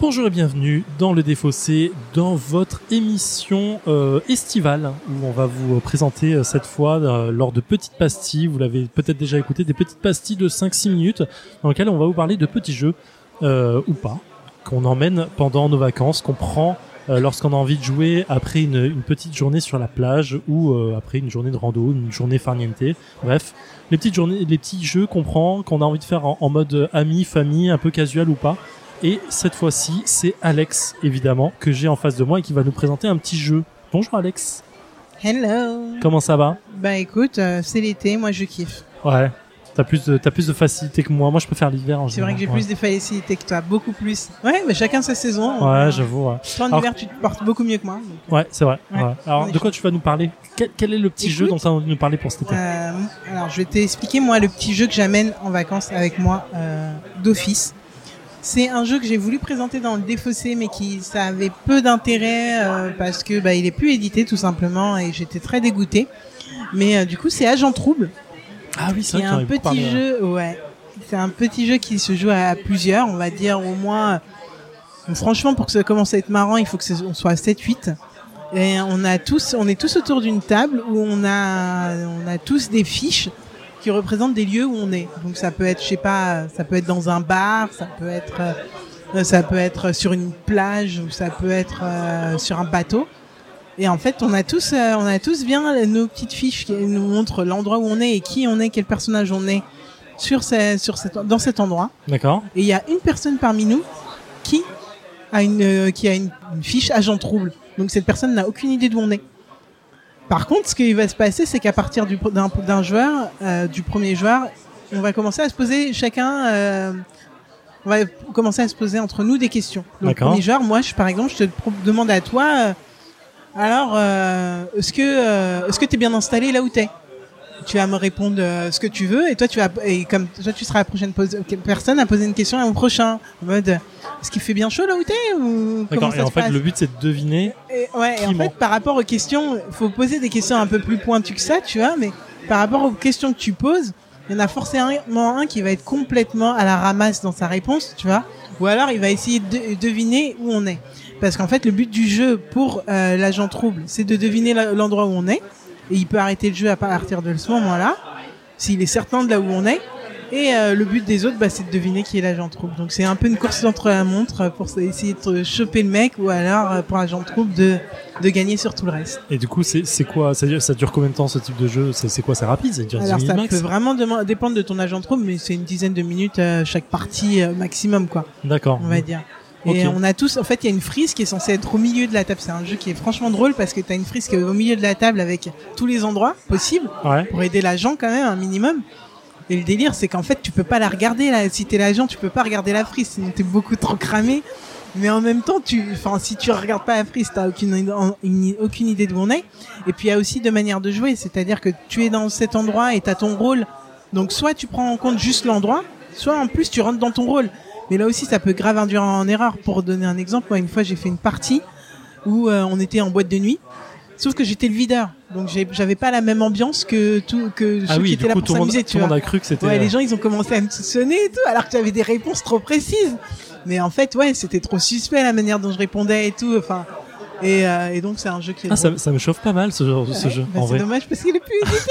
Bonjour et bienvenue dans le Défaussé, dans votre émission euh, estivale, où on va vous présenter euh, cette fois, euh, lors de petites pastilles, vous l'avez peut-être déjà écouté, des petites pastilles de 5-6 minutes, dans lesquelles on va vous parler de petits jeux, ou pas, qu'on emmène pendant nos vacances, qu'on prend euh, lorsqu'on a envie de jouer après une, une petite journée sur la plage, ou euh, après une journée de rando, une journée farniente, bref, les petites journées, les petits jeux qu'on prend, qu'on a envie de faire en, en mode ami, famille, un peu casual ou pas, et cette fois-ci, c'est Alex, évidemment, que j'ai en face de moi et qui va nous présenter un petit jeu. Bonjour Alex, Hello. comment ça va? Bah écoute, euh, c'est l'été, moi je kiffe. Ouais, t'as plus de, t'as plus de facilité que moi. Moi, je préfère l'hiver en C'est vrai général. que j'ai ouais. plus de facilité que toi, beaucoup plus. Ouais, mais chacun sa saison. Ouais, j'avoue. Ouais, Toi en Alors- hiver, tu te portes beaucoup mieux que moi. donc, ouais c'est vrai. Ouais. Alors, de quoi tu vas nous parler? Quel, quel est le petit Écoute, jeu dont tu as envie de nous parler pour cet été? euh, alors je vais t'expliquer moi le petit jeu que j'amène en vacances avec moi euh, d'office. C'est un jeu que j'ai voulu présenter dans le défaussé, mais qui ça avait peu d'intérêt euh, parce que bah il est plus édité tout simplement et j'étais très dégoûtée. Mais euh, du coup c'est Agent Trouble. Ah oui, c'est un petit jeu, ouais. C'est un petit jeu qui se joue à plusieurs, on va dire au moins. Franchement, pour que ça commence à être marrant, il faut que ce- on soit à 7-8. Et on a tous, on est tous autour d'une table où on a, on a tous des fiches qui représentent des lieux où on est. Donc ça peut être, je sais pas, ça peut être dans un bar, ça peut être, euh, ça peut être sur une plage ou ça peut être euh, sur un bateau. Et en fait, on a tous, euh, on a tous bien nos petites fiches qui nous montrent l'endroit où on est et qui on est, quel personnage on est sur, ce- sur cet, dans cet endroit. D'accord. Et il y a une personne parmi nous qui a une, euh, qui a une, une fiche agent trouble. Donc cette personne n'a aucune idée d'où on est. Par contre, ce qui va se passer, c'est qu'à partir du, d'un, d'un joueur, euh, du premier joueur, on va commencer à se poser chacun, euh, on va commencer à se poser entre nous des questions. Donc D'accord. premier joueur, moi, je, par exemple, je te demande à toi, alors, euh, est-ce que, euh, est-ce que t'es bien installé là où t'es? Tu vas me répondre euh, ce que tu veux, et toi, tu vas, et comme toi, tu seras la prochaine pose- personne à poser une question au prochain, en mode, est-ce qu'il fait bien chaud là où t'es ou comment ça Et en se fait, passe? le but, c'est de deviner. et, ouais, et en ment. fait, par rapport aux questions, faut poser des questions un peu plus pointues que ça, tu vois, mais par rapport aux questions que tu poses, il y en a forcément un qui va être complètement à la ramasse dans sa réponse, tu vois, ou alors il va essayer de de- deviner où on est. Parce qu'en fait, le but du jeu pour euh, l'agent trouble, c'est de deviner l'endroit où on est, et il peut arrêter le jeu à partir de ce moment-là, s'il est certain de là où on est. Et euh, le but des autres, bah, c'est de deviner qui est l'agent trouble. Donc c'est un peu une course entre la montre pour essayer de choper le mec, ou alors euh, pour l'agent trouble de de gagner sur tout le reste. Et du coup, c'est, quoi ça dure, ça dure combien de temps ce type de jeu? C'est, quoi C'est rapide? Ça dure 10 Alors minutes ça max? peut vraiment dépendre de ton agent trouble, mais c'est une dizaine de minutes euh, chaque partie euh, maximum, quoi, D'accord. on va dire. Et on a tous, en fait, il y a une frise qui est censée être au milieu de la table. C'est un jeu qui est franchement drôle parce que t'as une frise qui est au milieu de la table avec tous les endroits possibles Ouais. pour aider l'agent quand même un minimum. Et le délire, c'est qu'en fait, tu peux pas la regarder là. Si t'es l'agent, tu peux pas regarder la frise, sinon t'es beaucoup trop cramé. Mais en même temps, tu, enfin, si tu regardes pas la frise, t'as aucune, une- aucune idée d'où on est. Et puis il y a aussi deux manières de jouer, c'est-à-dire que tu es dans cet endroit et t'as ton rôle. Donc soit tu prends en compte juste l'endroit, soit en plus tu rentres dans ton rôle. Mais là aussi, ça peut grave induire en erreur. Pour donner un exemple, moi, une fois, j'ai fait une partie où euh, on était en boîte de nuit. Sauf que j'étais le videur, donc j'avais pas la même ambiance que tout que Ah ceux oui, qui étaient là coup, pour s'amuser, tout le monde a cru que c'était. Ouais, euh, les gens ils ont commencé à me soupçonner et tout, alors que j'avais des réponses trop précises. Mais en fait, ouais, c'était trop suspect la manière dont je répondais et tout. Enfin, et, euh, et donc c'est un jeu qui est. Ah, ça, me chauffe pas mal ce genre, ce Ouais, jeu. bah, c'est dommage parce qu'il est plus édité.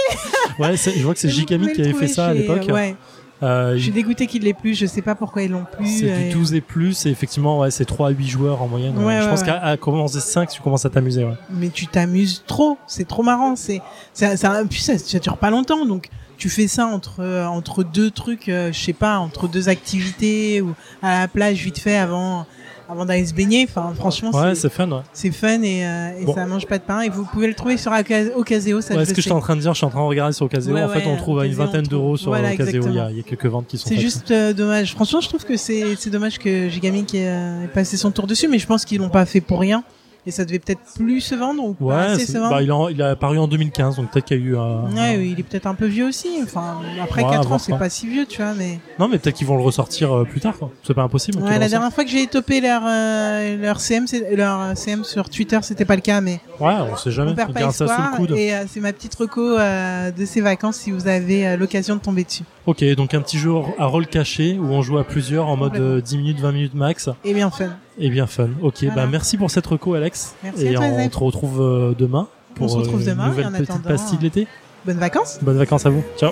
Ouais, je vois que c'est Gigami qui avait fait ça à l'époque. Ouais, Euh, je suis dégoûté qu'il l'ait plus. Je sais pas pourquoi ils l'ont plus. C'est du 12 et plus, et effectivement, ouais, c'est 3 à 8 joueurs en moyenne. Ouais, je ouais, pense qu'à commencer 5, tu commences à t'amuser. Ouais. mais tu t'amuses trop, c'est trop marrant, c'est ça, ça, puis ça, ça dure pas longtemps, donc tu fais ça entre euh, entre deux trucs, euh, je sais pas, entre deux activités ou à la plage vite fait avant avant d'aller se baigner. Enfin, franchement, Ouais, c'est fun. Ouais. c'est fun et, euh, et Bon. ça mange pas de pain. Et vous pouvez le trouver sur Oca- Ocaseo, ça Ouais, je ce que sais. j'étais en train de dire, je suis en train de regarder sur Ocaseo. Ouais, en fait, on trouve à une vingtaine d'euros sur Voilà, Ocaseo. Il y, a, il y a quelques ventes qui sont C'est juste euh, dommage. Franchement, je trouve que c'est c'est dommage que Gigami qui ait passé son tour dessus, mais je pense qu'ils l'ont pas fait pour rien. Et ça devait peut-être plus se vendre ou pas Ouais, assez c'est- se vendre. bah, il, a, il a apparu en 2015, donc peut-être qu'il y a eu un. Ouais, oui, il est peut-être un peu vieux aussi. Enfin, après Ouais, 4 à ans, c'est pas si vieux, tu vois, mais. Non, mais peut-être qu'ils vont le ressortir euh, plus tard. quoi. C'est pas impossible. Ouais, la dernière fois que j'ai topé leur, euh, leur CM, leur euh, CM sur Twitter, c'était pas le cas, mais Ouais, on sait jamais. on perd On pas ça sous le coude. Et euh, c'est ma petite reco euh, de ces vacances si vous avez l'occasion de tomber dessus. Ok, donc un petit jeu à rôle caché où on joue à plusieurs en mode Complètement. euh, 10 minutes, 20 minutes max. Et bien fun. Et bien fun. Ok, Voilà. bah merci pour cette reco, Alex. Merci et à toi, on te retrouve euh, demain pour se retrouve euh, demain, une nouvelle et en petite attendant, pastille de l'été. Bonnes vacances Bonnes vacances à vous. Ciao.